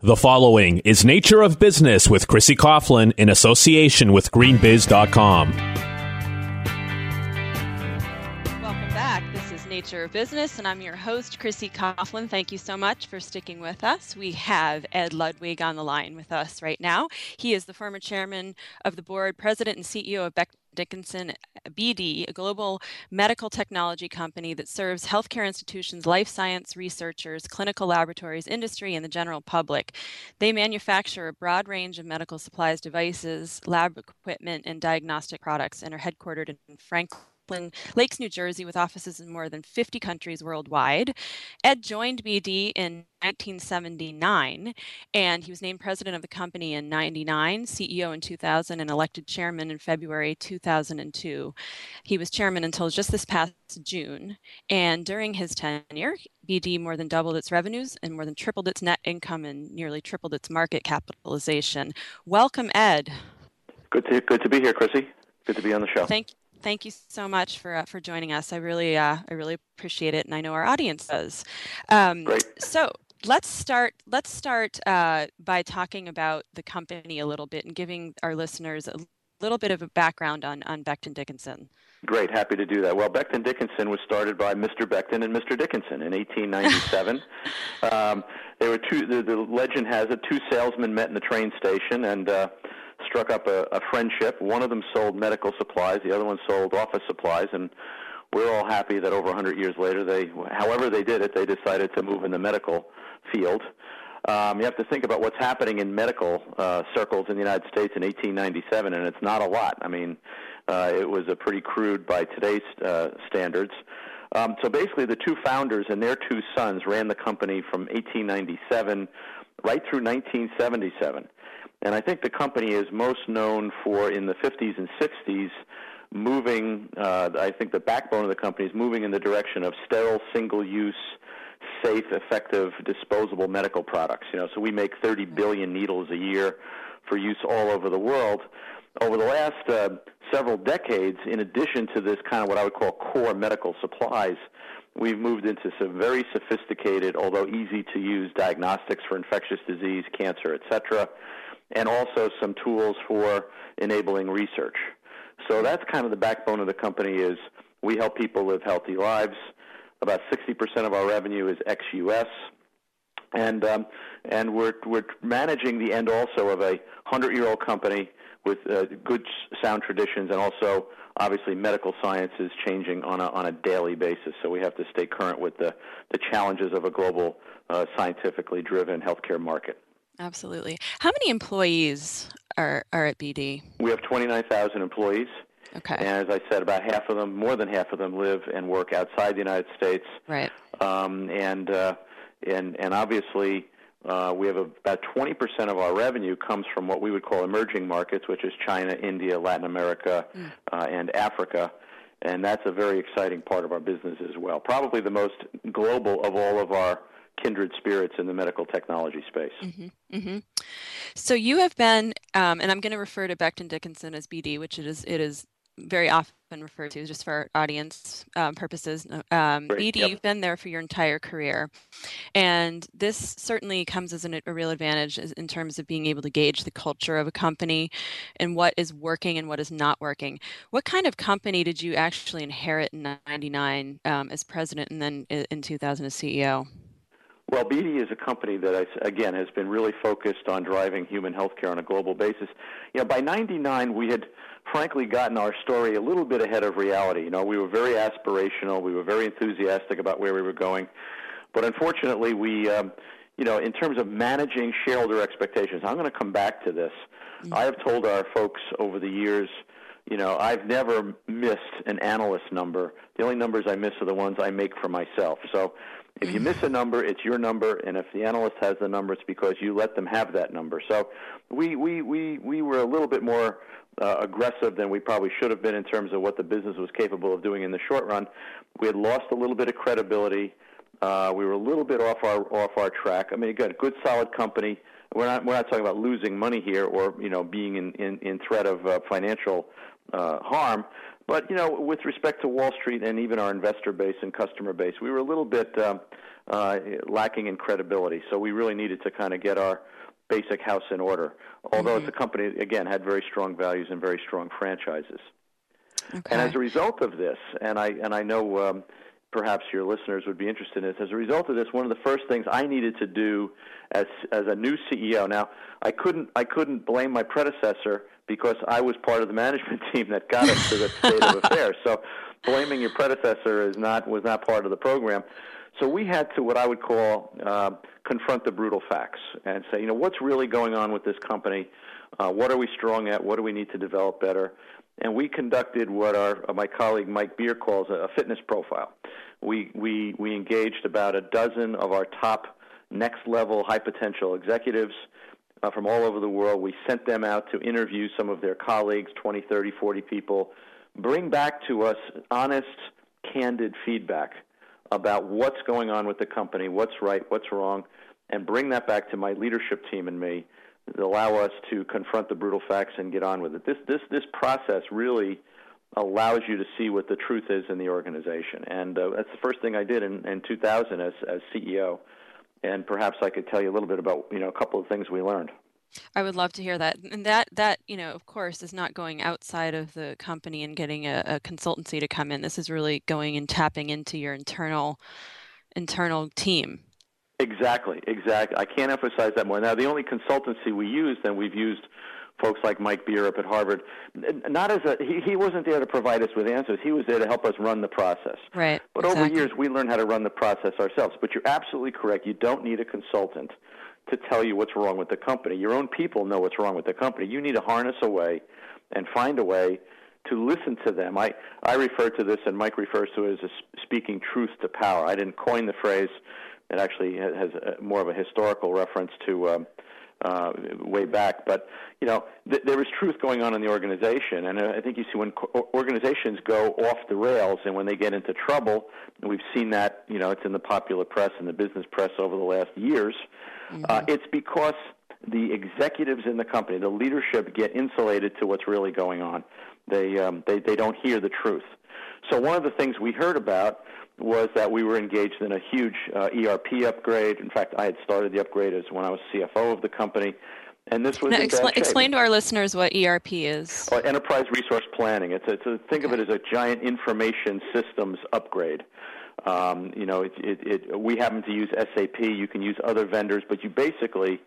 The following is Nature of Business with Chrissy Coughlin in association with greenbiz.com. Nature of Business, and I'm your host, Chrissy Coughlin. Thank you so much for sticking with us. We have Ed Ludwig on the line with us right now. He is the former chairman of the board, president, and CEO of Becton Dickinson BD, a global medical technology company that serves healthcare institutions, life science researchers, clinical laboratories, industry, and the general public. They manufacture a broad range of medical supplies, devices, lab equipment, and diagnostic products and are headquartered in Franklin. Lakes, New Jersey, with offices in more than 50 countries worldwide. Ed joined BD in 1979, and he was named president of the company in 99, CEO in 2000, and elected chairman in February 2002. He was chairman until just this past June, and during his tenure, BD more than doubled its revenues and more than tripled its net income and nearly tripled its market capitalization. Welcome, Ed. Good to good to be here, Chrissy. Good to be on the show. Thank thank you so much for uh, for joining us. I really uh, I really appreciate it, and I know our audience does. Um, Great. So let's start let's start uh, by talking about the company a little bit and giving our listeners a little bit of a background on on Becton Dickinson. Great, happy to do that. Well, Becton Dickinson was started by Mr. Becton and Mr. Dickinson in 1897. um, they were two. The, the, legend has it: two salesmen met in the train station, and uh, struck up a, a friendship. One of them sold medical supplies, the other one sold office supplies, and we're all happy that over 100 years later, they, however they did it, they decided to move in the medical field. Um, you have to think about what's happening in medical uh, circles in the United States in 1897, and it's not a lot. I mean, uh, it was a pretty crude by today's uh, standards. Um, so basically, the two founders and their two sons ran the company from 1897 right through 1977. And I think the company is most known for in the 50s and 60s moving, uh, I think the backbone of the company is moving in the direction of sterile, single use, safe, effective, disposable medical products. You know, so we make 30 billion needles a year for use all over the world. Over the last uh, several decades, in addition to this kind of what I would call core medical supplies, we've moved into some very sophisticated, although easy to use diagnostics for infectious disease, cancer, etc and also some tools for enabling research. So that's kind of the backbone of the company is we help people live healthy lives. About 60% of our revenue is ex-US, and um, and we're we're managing the end also of a 100-year-old company with uh, good sound traditions, and also obviously medical science is changing on a on a daily basis. So we have to stay current with the the challenges of a global, uh, scientifically driven healthcare market. Absolutely. How many employees are, are at BD? We have 29,000 employees. Okay. And as I said, about half of them, more than half of them, live and work outside the United States. Right. Um, and, uh, and, and obviously, uh, we have a, about 20% of our revenue comes from what we would call emerging markets, which is China, India, Latin America, mm. uh, and Africa. And that's a very exciting part of our business as well. Probably the most global of all of our kindred spirits in the medical technology space. Mm-hmm, mm-hmm. So you have been, um, and I'm going to refer to Becton Dickinson as BD, which it is it is very often referred to just for audience um, purposes. Um, BD, yep. you've been there for your entire career, and this certainly comes as an, a real advantage in terms of being able to gauge the culture of a company and what is working and what is not working. What kind of company did you actually inherit in '99 um, as president, and then in 2000 as CEO? Well, BD is a company that, again, has been really focused on driving human healthcare on a global basis. You know, by 99, we had frankly gotten our story a little bit ahead of reality. You know, we were very aspirational. We were very enthusiastic about where we were going. But unfortunately, we, um, you know, in terms of managing shareholder expectations, I'm going to come back to this. Mm-hmm. I have told our folks over the years, you know, I've never missed an analyst number. The only numbers I miss are the ones I make for myself. So if you miss a number, it's your number, and if the analyst has the number, it's because you let them have that number. So we we we we were a little bit more uh, aggressive than we probably should have been in terms of what the business was capable of doing in the short run. We had lost a little bit of credibility. Uh, we were a little bit off our off our track. I mean, again, a good solid company, we're not we're not talking about losing money here or you know being in in, in threat of uh, financial uh, harm. But you know, with respect to Wall Street and even our investor base and customer base, we were a little bit um, uh, lacking in credibility. So we really needed to kind of get our basic house in order. Although mm-hmm. it's a company again had very strong values and very strong franchises. Okay. And as a result of this, and I and I know um, perhaps your listeners would be interested in this. As a result of this, one of the first things I needed to do as as a new CEO. Now, I couldn't I couldn't blame my predecessor because I was part of the management team that got us to the state of affairs. So, blaming your predecessor is not was not part of the program. So we had to what I would call uh, confront the brutal facts and say, you know, what's really going on with this company? Uh, what are we strong at? What do we need to develop better? and we conducted what our my colleague Mike Beer calls a, fitness profile. We we we engaged about a dozen of our top next level high potential executives uh, from all over the world. We sent them out to interview some of their colleagues, 20, 30, 40 people, bring back to us honest, candid feedback about what's going on with the company, what's right, what's wrong, and bring that back to my leadership team and me allow us to confront the brutal facts and get on with it. This this this process really allows you to see what the truth is in the organization, and uh, that's the first thing I did in, in 2000 as as CEO. And perhaps I could tell you a little bit about you know a couple of things we learned. I would love to hear that. And that that, you know, of course, is not going outside of the company and getting a, a consultancy to come in. This is really going and tapping into your internal internal team. Exactly, exactly. I can't emphasize that more. Now, the only consultancy we used, and we've used folks like Mike Beer up at Harvard, not as a he, he wasn't there to provide us with answers. He was there to help us run the process. Right. But exactly. over years, we learned how to run the process ourselves. But you're absolutely correct. You don't need a consultant to tell you what's wrong with the company. Your own people know what's wrong with the company. You need to harness a way and find a way to listen to them. I, I refer to this, and Mike refers to it as speaking truth to power. I didn't coin the phrase. It actually has a, more of a historical reference to um, uh, way back. But you know, th- there is truth going on in the organization, and I think you see when co- organizations go off the rails and when they get into trouble, and we've seen that. You know, it's in the popular press and the business press over the last years. Mm-hmm. Uh, it's because the executives in the company, the leadership, get insulated to what's really going on. They um, they they don't hear the truth. So one of the things we heard about was that we were engaged in a huge uh, ERP upgrade. In fact, I had started the upgrade as when I was CFO of the company. And this was now, expl- explain to our listeners what ERP is. Uh, enterprise resource planning. It's, a, it's a, think okay. of it as a giant information systems upgrade. Um, you know, it, it, it, we happen to use SAP. You can use other vendors, but you basically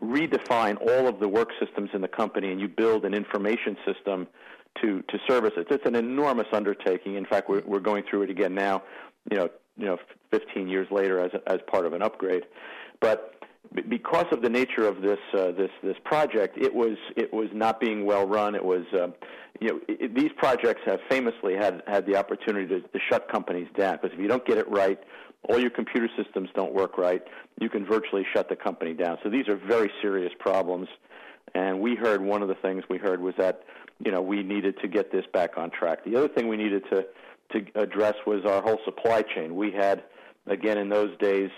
redefine all of the work systems in the company, and you build an information system to to service it. It's an enormous undertaking. In fact, we're we're going through it again now. You know, you know, 15 years later as as part of an upgrade, but because of the nature of this uh, this this project, it was it was not being well run. It was uh, you know it, these projects have famously had had the opportunity to, to shut companies down because if you don't get it right, all your computer systems don't work right, you can virtually shut the company down. So these are very serious problems. And we heard one of the things we heard was that you know, we needed to get this back on track. The other thing we needed to to address was our whole supply chain. We had, again, in those days,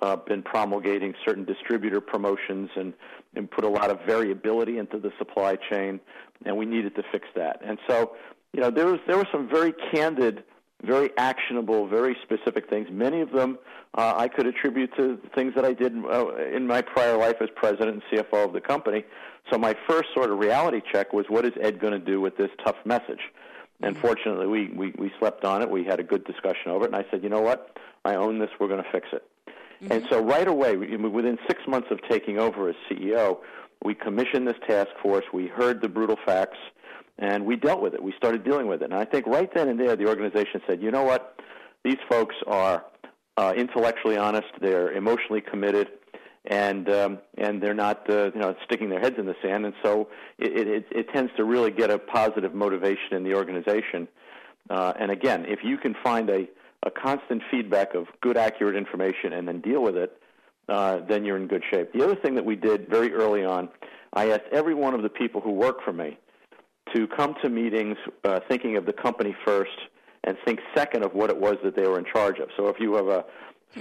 uh, been promulgating certain distributor promotions and, and put a lot of variability into the supply chain, and we needed to fix that. And so, you know, there was there were some very candid, very actionable, very specific things. Many of them uh, I could attribute to things that I did uh, in my prior life as president and CFO of the company. So my first sort of reality check was, what is Ed going to do with this tough message? And mm-hmm. fortunately, we, we, we slept on it. We had a good discussion over it. And I said, you know what? I own this. We're going to fix it. Mm-hmm. And so right away, within six months of taking over as CEO, we commissioned this task force. We heard the brutal facts, and we dealt with it. We started dealing with it. And I think right then and there, the organization said, you know what? These folks are uh, intellectually honest. They're emotionally committed and um, and they're not uh, you know sticking their heads in the sand, and so it, it, it tends to really get a positive motivation in the organization. Uh, and again, if you can find a, a constant feedback of good, accurate information and then deal with it, uh, then you're in good shape. The other thing that we did very early on, I asked every one of the people who work for me to come to meetings uh, thinking of the company first and think second of what it was that they were in charge of. So if you have a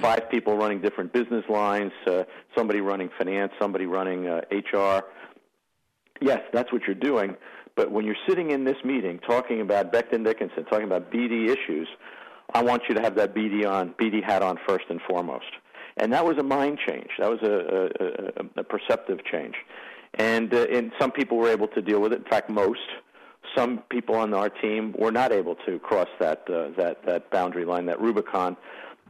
five people running different business lines, uh, somebody running finance, somebody running uh, HR. Yes, that's what you're doing. But when you're sitting in this meeting talking about Becton Dickinson, talking about BD issues, I want you to have that BD on, BD hat on first and foremost. And that was a mind change. That was a, a, a perceptive change. And, uh, and some people were able to deal with it. In fact, most. Some people on our team were not able to cross that, uh, that, that boundary line, that Rubicon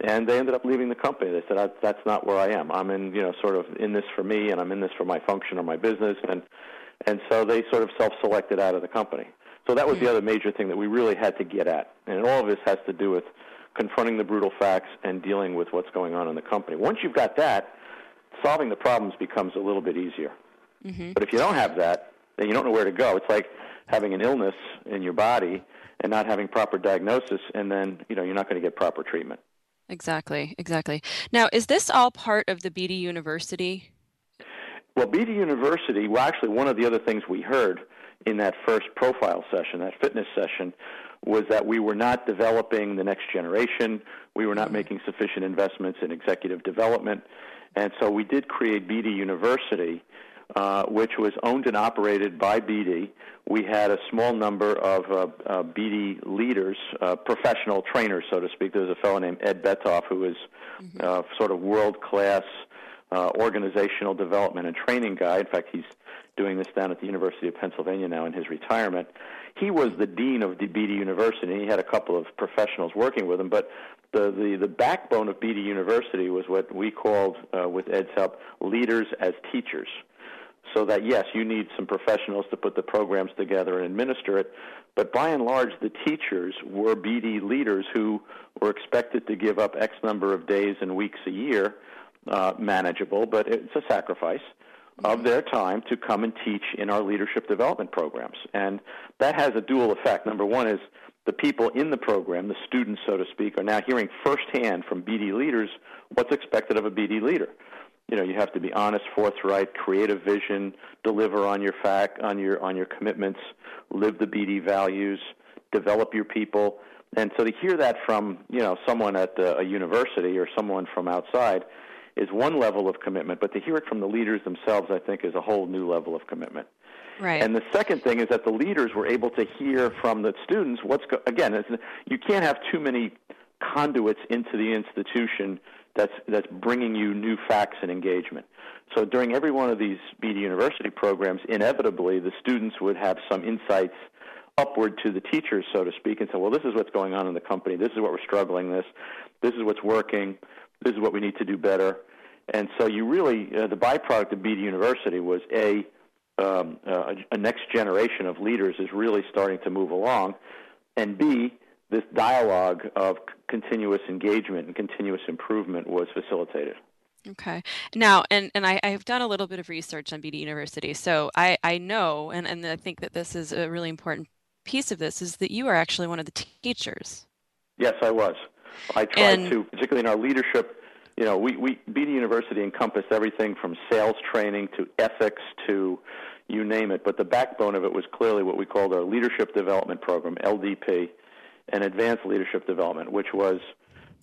and they ended up leaving the company. They said, "That's not where I am. I'm in, you know, sort of in this for me, and I'm in this for my function or my business." And and so they sort of self-selected out of the company. So that was the other major thing that we really had to get at, and all of this has to do with confronting the brutal facts and dealing with what's going on in the company. Once you've got that, solving the problems becomes a little bit easier. Mm-hmm. But if you don't have that, then you don't know where to go. It's like having an illness in your body and not having proper diagnosis, and then you know you're not going to get proper treatment. Exactly, exactly. Now, is this all part of the BD University? Well, BD University, well, actually, one of the other things we heard in that first profile session, that fitness session, was that we were not developing the next generation. We were not mm-hmm. making sufficient investments in executive development. And so we did create BD University, uh, which was owned and operated by BD. We had a small number of uh, uh, BD leaders, uh, professional trainers, so to speak. There was a fellow named Ed Betof who is mm-hmm. Uh, sort of world class uh, organizational development and training guy. In fact, he's doing this down at the University of Pennsylvania now in his retirement. He was the dean of the BD University. He had a couple of professionals working with him, but the, the, the backbone of BD University was what we called, uh, with Ed's help, leaders as teachers so that yes, you need some professionals to put the programs together and administer it. But by and large, the teachers were BD leaders who were expected to give up X number of days and weeks a year, uh, manageable, but it's a sacrifice of their time to come and teach in our leadership development programs. And that has a dual effect. Number one is the people in the program, the students, so to speak, are now hearing firsthand from BD leaders what's expected of a BD leader you know you have to be honest, forthright, creative vision, deliver on your fact on your on your commitments, live the BD values, develop your people, and so to hear that from you know someone at a, a university or someone from outside is one level of commitment, but to hear it from the leaders themselves, I think, is a whole new level of commitment. Right. And the second thing is that the leaders were able to hear from the students what's go- again. you can't have too many conduits into the institution that's that's bringing you new facts and engagement. So during every one of these BD University programs, inevitably the students would have some insights upward to the teachers, so to speak, and say, well, this is what's going on in the company. This is what we're struggling this. This is what's working. This is what we need to do better. And so you really, uh, the byproduct of BD University was a, um, uh, a next generation of leaders is really starting to move along, and B, this dialogue of continuous engagement and continuous improvement was facilitated. Okay. Now, and, and I, I've done a little bit of research on BD University, so I, I know, and, and I think that this is a really important piece of this, is that you are actually one of the teachers. Yes, I was. I tried and, to, particularly in our leadership, you know, we, we BD University encompassed everything from sales training to ethics to you name it, but the backbone of it was clearly what we called our leadership development program, LDP and advanced leadership development, which was,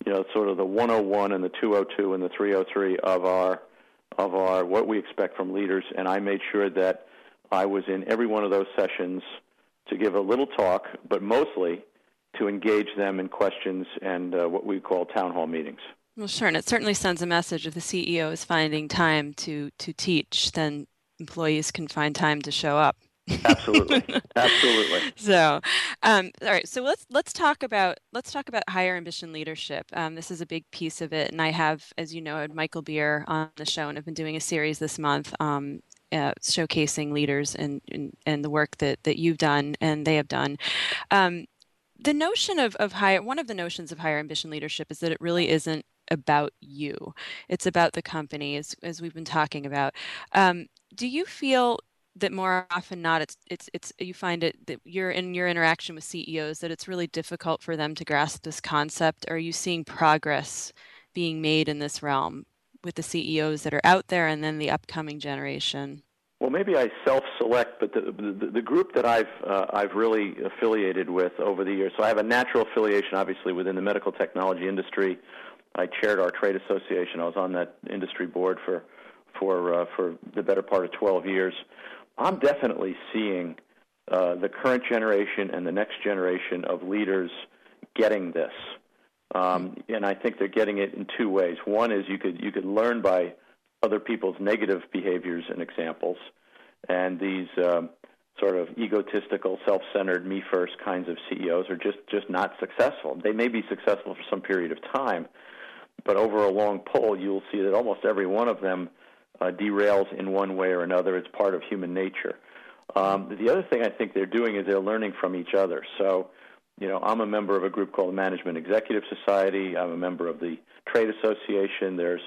you know, sort of the 101 and the 202 and the 303 of our of our what we expect from leaders. And I made sure that I was in every one of those sessions to give a little talk, but mostly to engage them in questions and uh, what we call town hall meetings. Well, sure, and it certainly sends a message if the CEO is finding time to to teach, then employees can find time to show up. Absolutely, absolutely. So, um, all right. So let's let's talk about let's talk about higher ambition leadership. Um, this is a big piece of it, and I have, as you know, had Michael Beer on the show, and I've been doing a series this month. Um, uh, showcasing leaders and, and and the work that that you've done and they have done. Um, the notion of of higher one of the notions of higher ambition leadership is that it really isn't about you; it's about the company, as as we've been talking about. Um, do you feel that more often not it's it's it's you find it that you're in your interaction with CEOs that it's really difficult for them to grasp this concept are you seeing progress being made in this realm with the CEOs that are out there and then the upcoming generation well, maybe I self-select, but the, the, the group that I've uh, I've really affiliated with over the years. So I have a natural affiliation, obviously, within the medical technology industry, I chaired our trade association. I was on that industry board for for uh, for the better part of 12 years. I'm definitely seeing uh, the current generation and the next generation of leaders getting this, um, and I think they're getting it in two ways. One is you could you could learn by other people's negative behaviors and examples, and these um, sort of egotistical, self-centered, me first kinds of CEOs are just just not successful. They may be successful for some period of time, but over a long pull, you'll see that almost every one of them uh, derails in one way or another. It's part of human nature. Um, the other thing I think they're doing is they're learning from each other. So, you know, I'm a member of a group called the Management Executive Society. I'm a member of the Trade Association. There's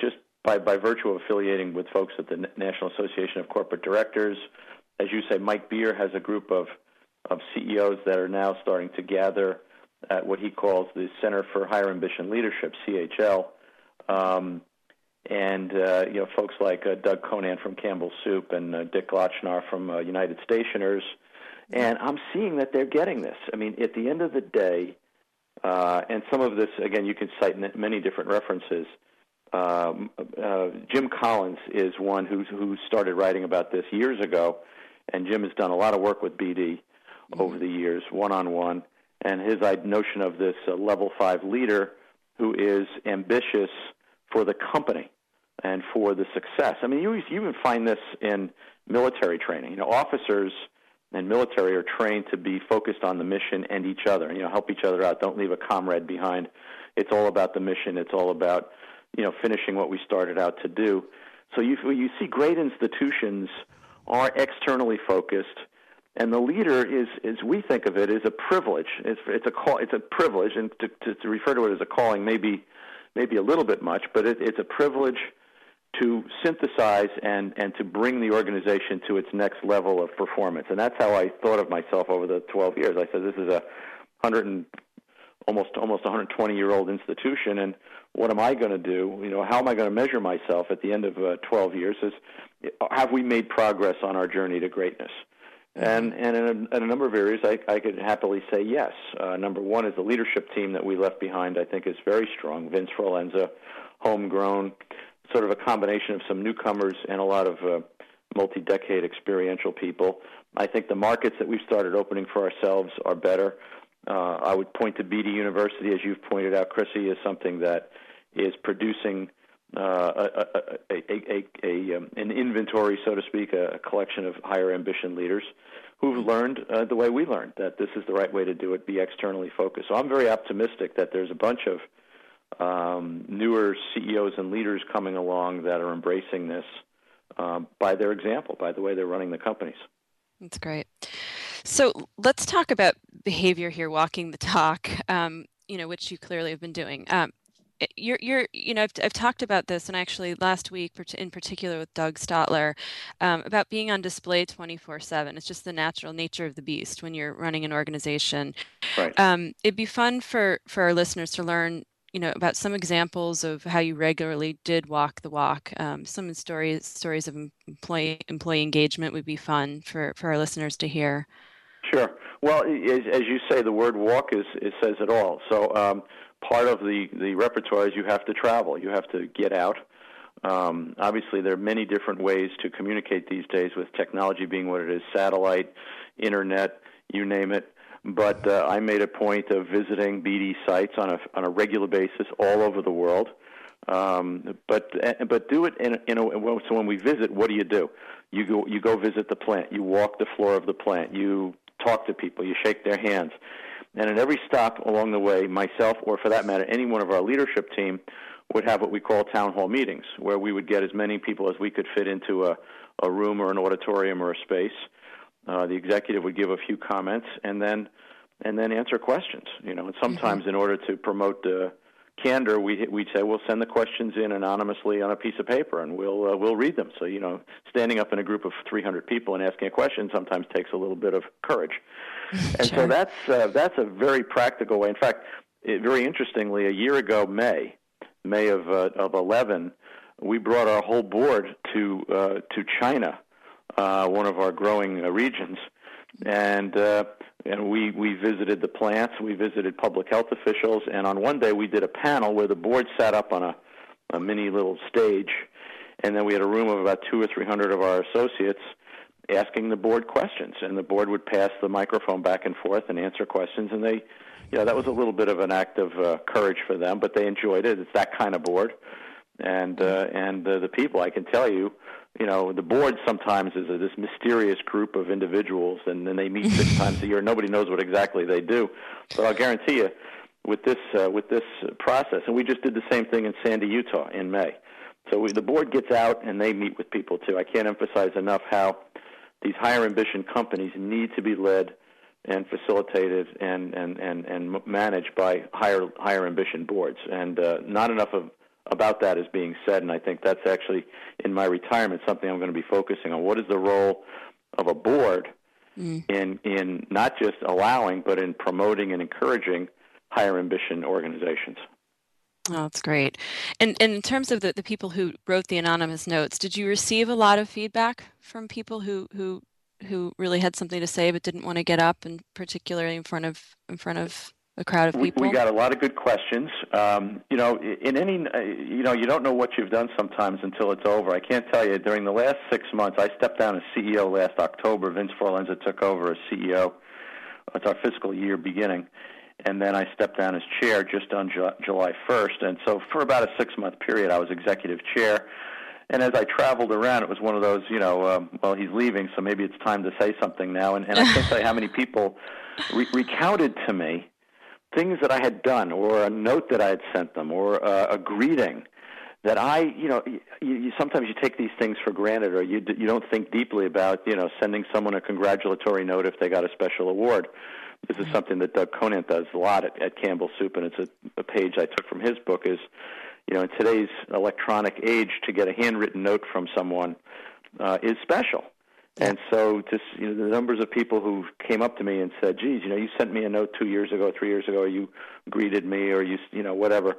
just by, by virtue of affiliating with folks at the National Association of Corporate Directors, as you say, Mike Beer has a group of, of CEOs that are now starting to gather at what he calls the Center for Higher Ambition Leadership, CHL. Um, and uh, you know folks like uh, Doug Conant from Campbell Soup and uh, Dick Gochnauer from uh, United Stationers, and I'm seeing that they're getting this. I mean, at the end of the day, uh, and some of this again you can cite many different references. Um, uh, Jim Collins is one who who started writing about this years ago, and Jim has done a lot of work with BD mm-hmm. over the years, one on one. And his notion of this uh, level five leader who is ambitious for the company and for the success. I mean, you, you even find this in military training. You know, officers and military are trained to be focused on the mission and each other. You know, help each other out. Don't leave a comrade behind. It's all about the mission. It's all about you know finishing what we started out to do. So you you see great institutions are externally focused, and the leader is, as we think of it, is a privilege. It's, it's a call. It's a privilege, and to, to, to refer to it as a calling, maybe maybe a little bit much, but it, it's a privilege to synthesize and, and to bring the organization to its next level of performance. And that's how I thought of myself over the 12 years. I said, this is a 100 and almost almost 120 year old institution, and what am I going to do? You know, how am I going to measure myself at the end of uh, 12 years? Is have we made progress on our journey to greatness? And and in a, in a number of areas, I, I could happily say yes. Uh, number one is the leadership team that we left behind. I think is very strong. Vince Forlenza, homegrown, sort of a combination of some newcomers and a lot of uh, multi-decade experiential people. I think the markets that we've started opening for ourselves are better. Uh, I would point to BD University, as you've pointed out, Chrissy, is something that is producing uh, a, a, a um, an inventory, so to speak, a, collection of higher ambition leaders who've learned uh, the way we learned that this is the right way to do it, be externally focused. So I'm very optimistic that there's a bunch of um, newer CEOs and leaders coming along that are embracing this um, by their example, by the way they're running the companies. That's great. So let's talk about behavior here, walking the talk. Um, you know, which you clearly have been doing. Um, Eh, you're you're you know I've, I've talked about this and actually last week in particular with Doug Stotler um, about being on display 24 7 it's just the natural nature of the beast when you're running an organization right. Um, it'd be fun for for our listeners to learn you know about some examples of how you regularly did walk the walk um, some stories stories of employee employee engagement would be fun for for our listeners to hear Sure. Well, as, as you say, the word walk is, is says it all. So um, part of the, the repertoire is you have to travel. You have to get out. Um, obviously, there are many different ways to communicate these days, with technology being what it is satellite, internet, you name it. But uh, I made a point of visiting BD sites on a, on a regular basis all over the world. Um, but but do it in, in a so when we visit, what do you do? You go you go visit the plant. You walk the floor of the plant. You talk to people. You shake their hands. And at every stop along the way, myself, or for that matter, any one of our leadership team, would have what we call town hall meetings, where we would get as many people as we could fit into a, a room or an auditorium or a space. Uh, the executive would give a few comments and then and then answer questions. You know, and sometimes mm-hmm. in order to promote the candor, we we'd say we'll send the questions in anonymously on a piece of paper and we'll uh, we'll read them. So you know, standing up in a group of 300 people and asking a question sometimes takes a little bit of courage. And sure. so that's uh, that's a very practical way. In fact, it, very interestingly, a year ago, May, May of uh, of 11, we brought our whole board to uh, to China, uh, one of our growing uh, regions, and uh, and we we visited the plants, we visited public health officials, and on one day we did a panel where the board sat up on a, a mini little stage, and then we had a room of about two or three hundred of our associates asking the board questions, and the board would pass the microphone back and forth and answer questions, and they, know, that was a little bit of an act of uh, courage for them, but they enjoyed it. It's that kind of board, and uh, and uh, the people, I can tell you, you know, the board sometimes is a, this mysterious group of individuals, and then they meet six times a year. Nobody knows what exactly they do, but I'll guarantee you, with this uh, with this process, and we just did the same thing in Sandy, Utah, in May. So we, the board gets out and they meet with people too. I can't emphasize enough how these higher ambition companies need to be led and facilitated and, and, and, and managed by higher higher ambition boards. And uh, not enough of, about that is being said. And I think that's actually in my retirement something I'm going to be focusing on. What is the role of a board mm. in in not just allowing but in promoting and encouraging higher ambition organizations? Oh, that's great. And, and in terms of the, the people who wrote the anonymous notes, did you receive a lot of feedback from people who, who who really had something to say but didn't want to get up, and particularly in front of in front of a crowd of people? We, we got a lot of good questions. Um, you know, in any, uh, you know, you don't know what you've done sometimes until it's over. I can't tell you. During the last six months, I stepped down as CEO last October. Vince Forlenza took over as CEO. It's our fiscal year beginning and then I stepped down as chair just on Ju- July 1st. And so for about a six month period, I was executive chair. And as I traveled around, it was one of those, you know, um, well, he's leaving, so maybe it's time to say something now. And, and I can't tell you how many people re- recounted to me things that I had done, or a note that I had sent them, or uh, a greeting that I, you know, you, you, sometimes you take these things for granted, or you you don't think deeply about, you know, sending someone a congratulatory note if they got a special award. This is something that Doug Conant does a lot at, at Campbell Soup, and it's a, a page I took from his book. Is you know, in today's electronic age, to get a handwritten note from someone uh, is special. And so, just you know, the numbers of people who came up to me and said, "Geez, you know, you sent me a note two years ago, three years ago, or you greeted me, or you, you know, whatever,"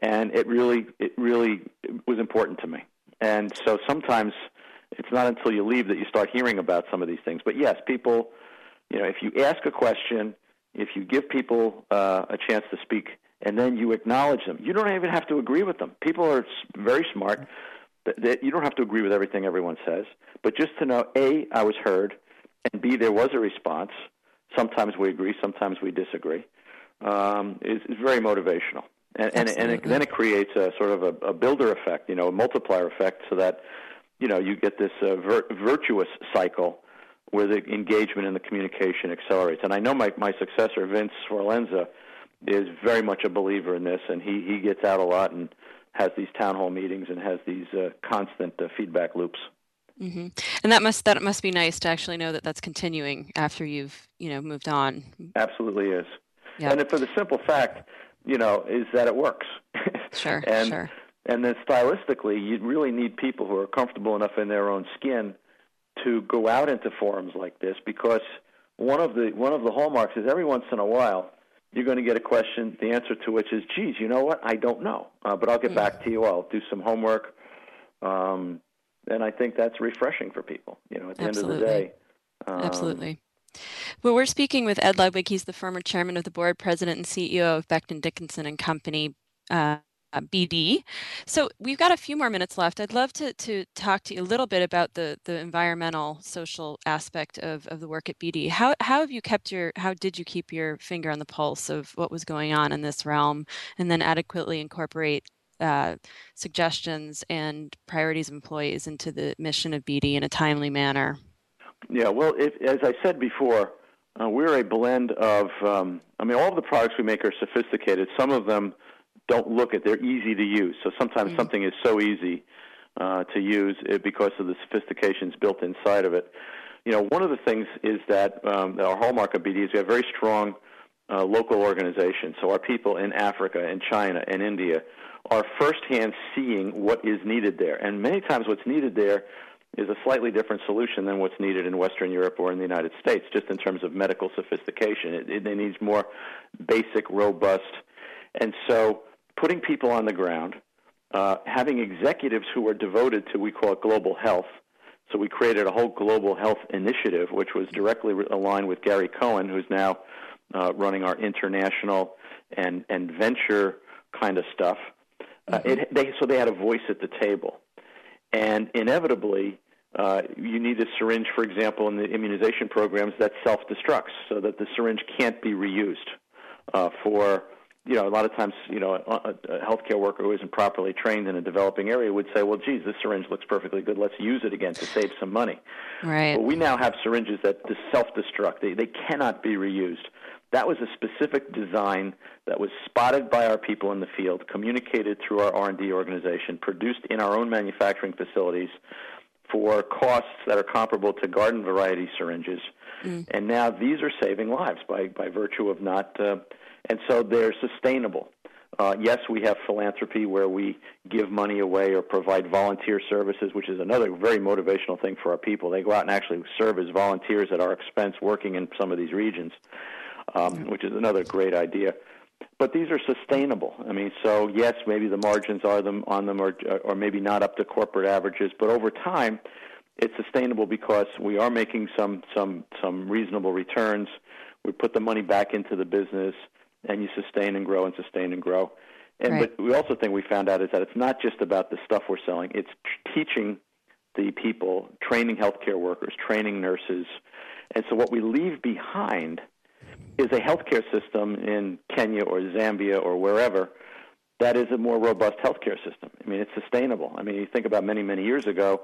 and it really, it really was important to me. And so, sometimes it's not until you leave that you start hearing about some of these things. But yes, people you know, if you ask a question, if you give people uh, a chance to speak, and then you acknowledge them, you don't even have to agree with them. People are very smart. That you don't have to agree with everything everyone says, but just to know, a, I was heard, and b, there was a response. Sometimes we agree, sometimes we disagree. Um, is, is very motivational, and and, and it, then it creates a sort of a, a builder effect, you know, a multiplier effect, so that you know you get this uh, vir- virtuous cycle where the engagement and the communication accelerates. And I know my, my successor, Vince Forlenza, is very much a believer in this, and he, he gets out a lot and has these town hall meetings and has these uh, constant uh, feedback loops. Mm-hmm. And that must that must be nice to actually know that that's continuing after you've you know moved on. Absolutely is. Yep. And for the simple fact, you know, is that it works. Sure. and sure. and then stylistically, you really need people who are comfortable enough in their own skin to go out into forums like this because one of the one of the hallmarks is every once in a while you're going to get a question, the answer to which is, "Geez, you know what? I don't know, uh, but I'll get mm. back to you. I'll do some homework." Um, and I think that's refreshing for people. You know, at the Absolutely. end of the day. Um, Absolutely. Well, we're speaking with Ed Ludwig. He's the former chairman of the board, president, and CEO of Becton Dickinson and Company. Uh, uh, BD. So we've got a few more minutes left. I'd love to, to talk to you a little bit about the, the environmental social aspect of, of the work at BD. How, how have you kept your, how did you keep your finger on the pulse of what was going on in this realm and then adequately incorporate uh, suggestions and priorities of employees into the mission of BD in a timely manner? Yeah, well, as I said before, uh, we're a blend of, um, I mean, all of the products we make are sophisticated. Some of them don't look at. They're easy to use. So sometimes mm-hmm. something is so easy uh, to use because of the sophistications built inside of it. You know, one of the things is that um, our hallmark of BD is we have very strong uh, local organizations. So our people in Africa and China and India are firsthand seeing what is needed there. And many times what's needed there is a slightly different solution than what's needed in Western Europe or in the United States, just in terms of medical sophistication. It, it, it needs more basic, robust. And so putting people on the ground, uh, having executives who are devoted to, we call it global health. So we created a whole global health initiative, which was directly aligned with Gary Cohen, who's now uh, running our international and and venture kind of stuff. Uh, mm-hmm. it, they, so they had a voice at the table, and inevitably, uh, you need a syringe, for example, in the immunization programs that self-destructs, so that the syringe can't be reused uh, for you know, a lot of times, you know, a, a healthcare worker who isn't properly trained in a developing area would say, "Well, geez, this syringe looks perfectly good. Let's use it again to save some money." Right. But we now have syringes that self-destruct. They, they cannot be reused. That was a specific design that was spotted by our people in the field, communicated through our R&D organization, produced in our own manufacturing facilities for costs that are comparable to garden variety syringes. Mm. And now these are saving lives by, by virtue of not uh, and so they're sustainable. Uh, yes, we have philanthropy where we give money away or provide volunteer services, which is another very motivational thing for our people. They go out and actually serve as volunteers at our expense working in some of these regions, um, which is another great idea. But these are sustainable. I mean, so yes, maybe the margins are them on them, or or maybe not up to corporate averages, but over time, it's sustainable because we are making some some some reasonable returns. We put the money back into the business and you sustain and grow and sustain and grow. And right. but we also think we found out is that it's not just about the stuff we're selling; it's teaching the people, training healthcare workers, training nurses, and so what we leave behind is a healthcare system in Kenya or Zambia or wherever that is a more robust healthcare system. I mean, it's sustainable. I mean, you think about many, many years ago,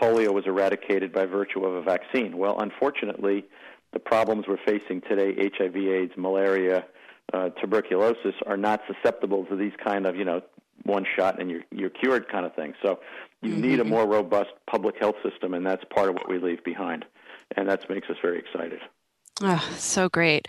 polio was eradicated by virtue of a vaccine. Well, unfortunately, the problems we're facing today, HIV/AIDS, malaria, uh, tuberculosis are not susceptible to these kind of you know one shot and you're you're cured kind of thing. So you mm-hmm. need a more robust public health system, and that's part of what we leave behind, and that makes us very excited. Oh, so great.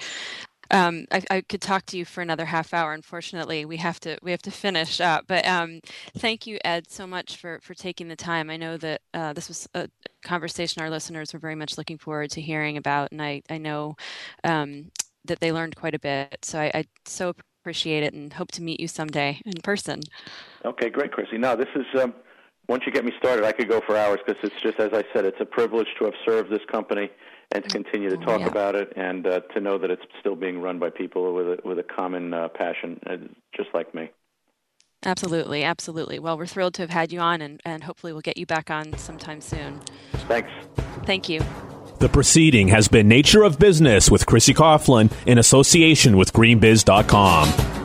Um, I, I, could talk to you for another half hour. Unfortunately, we have to we have to finish up. But um, thank you, Ed, so much for for taking the time. I know that uh, this was a conversation our listeners were very much looking forward to hearing about, and I I know um, that they learned quite a bit. So I, I so appreciate it and hope to meet you someday in person. Okay, great, Chrissy. Now this is. Um, once you get me started, I could go for hours because it's just, as I said, it's a privilege to have served this company and to continue to talk yeah. about it and uh, to know that it's still being run by people with a, with a common uh, passion, uh, just like me. Absolutely, absolutely. Well, we're thrilled to have had you on, and, and hopefully we'll get you back on sometime soon. Thanks. Thank you. The proceeding has been Nature of Business with Chrissy Coughlin in association with GreenBiz.com.